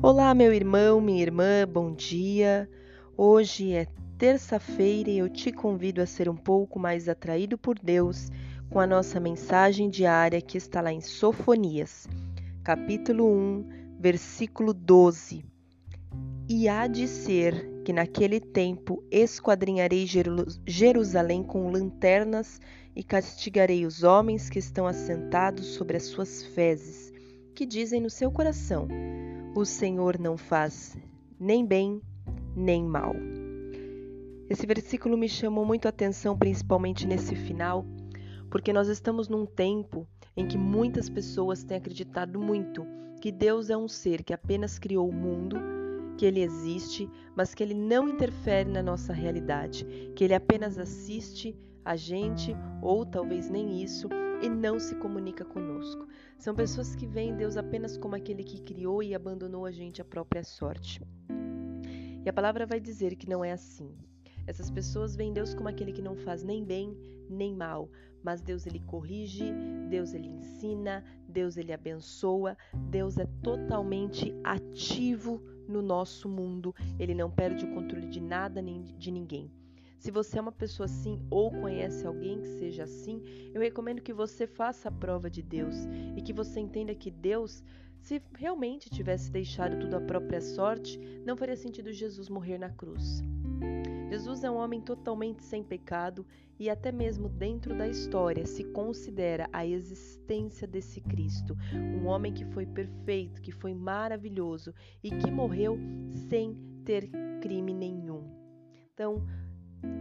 Olá, meu irmão, minha irmã, bom dia. Hoje é terça-feira e eu te convido a ser um pouco mais atraído por Deus com a nossa mensagem diária que está lá em Sofonias, capítulo 1, versículo 12. E há de ser que naquele tempo esquadrinharei Jerusalém com lanternas e castigarei os homens que estão assentados sobre as suas fezes, que dizem no seu coração: o Senhor não faz nem bem nem mal. Esse versículo me chamou muito a atenção, principalmente nesse final, porque nós estamos num tempo em que muitas pessoas têm acreditado muito que Deus é um ser que apenas criou o mundo, que ele existe, mas que ele não interfere na nossa realidade, que ele apenas assiste a gente, ou talvez nem isso, e não se comunica conosco. São pessoas que veem Deus apenas como aquele que criou e abandonou a gente à própria sorte. E a palavra vai dizer que não é assim. Essas pessoas veem Deus como aquele que não faz nem bem nem mal, mas Deus ele corrige, Deus ele ensina, Deus ele abençoa, Deus é totalmente ativo no nosso mundo, ele não perde o controle de nada nem de ninguém. Se você é uma pessoa assim ou conhece alguém que seja assim, eu recomendo que você faça a prova de Deus e que você entenda que Deus, se realmente tivesse deixado tudo à própria sorte, não faria sentido Jesus morrer na cruz. Jesus é um homem totalmente sem pecado e até mesmo dentro da história se considera a existência desse Cristo, um homem que foi perfeito, que foi maravilhoso e que morreu sem ter crime nenhum. Então,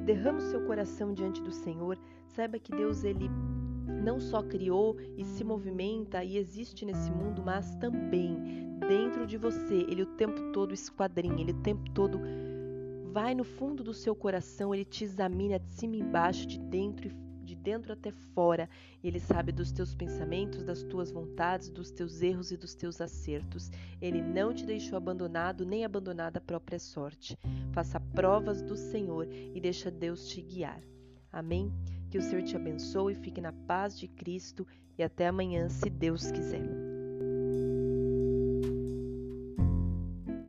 derrama o seu coração diante do Senhor, saiba que Deus ele não só criou e se movimenta e existe nesse mundo, mas também dentro de você, ele o tempo todo esquadrinha, ele o tempo todo vai no fundo do seu coração, ele te examina de cima e embaixo, de dentro e dentro até fora. Ele sabe dos teus pensamentos, das tuas vontades, dos teus erros e dos teus acertos. Ele não te deixou abandonado nem abandonada a própria sorte. Faça provas do Senhor e deixa Deus te guiar. Amém? Que o Senhor te abençoe, fique na paz de Cristo e até amanhã, se Deus quiser.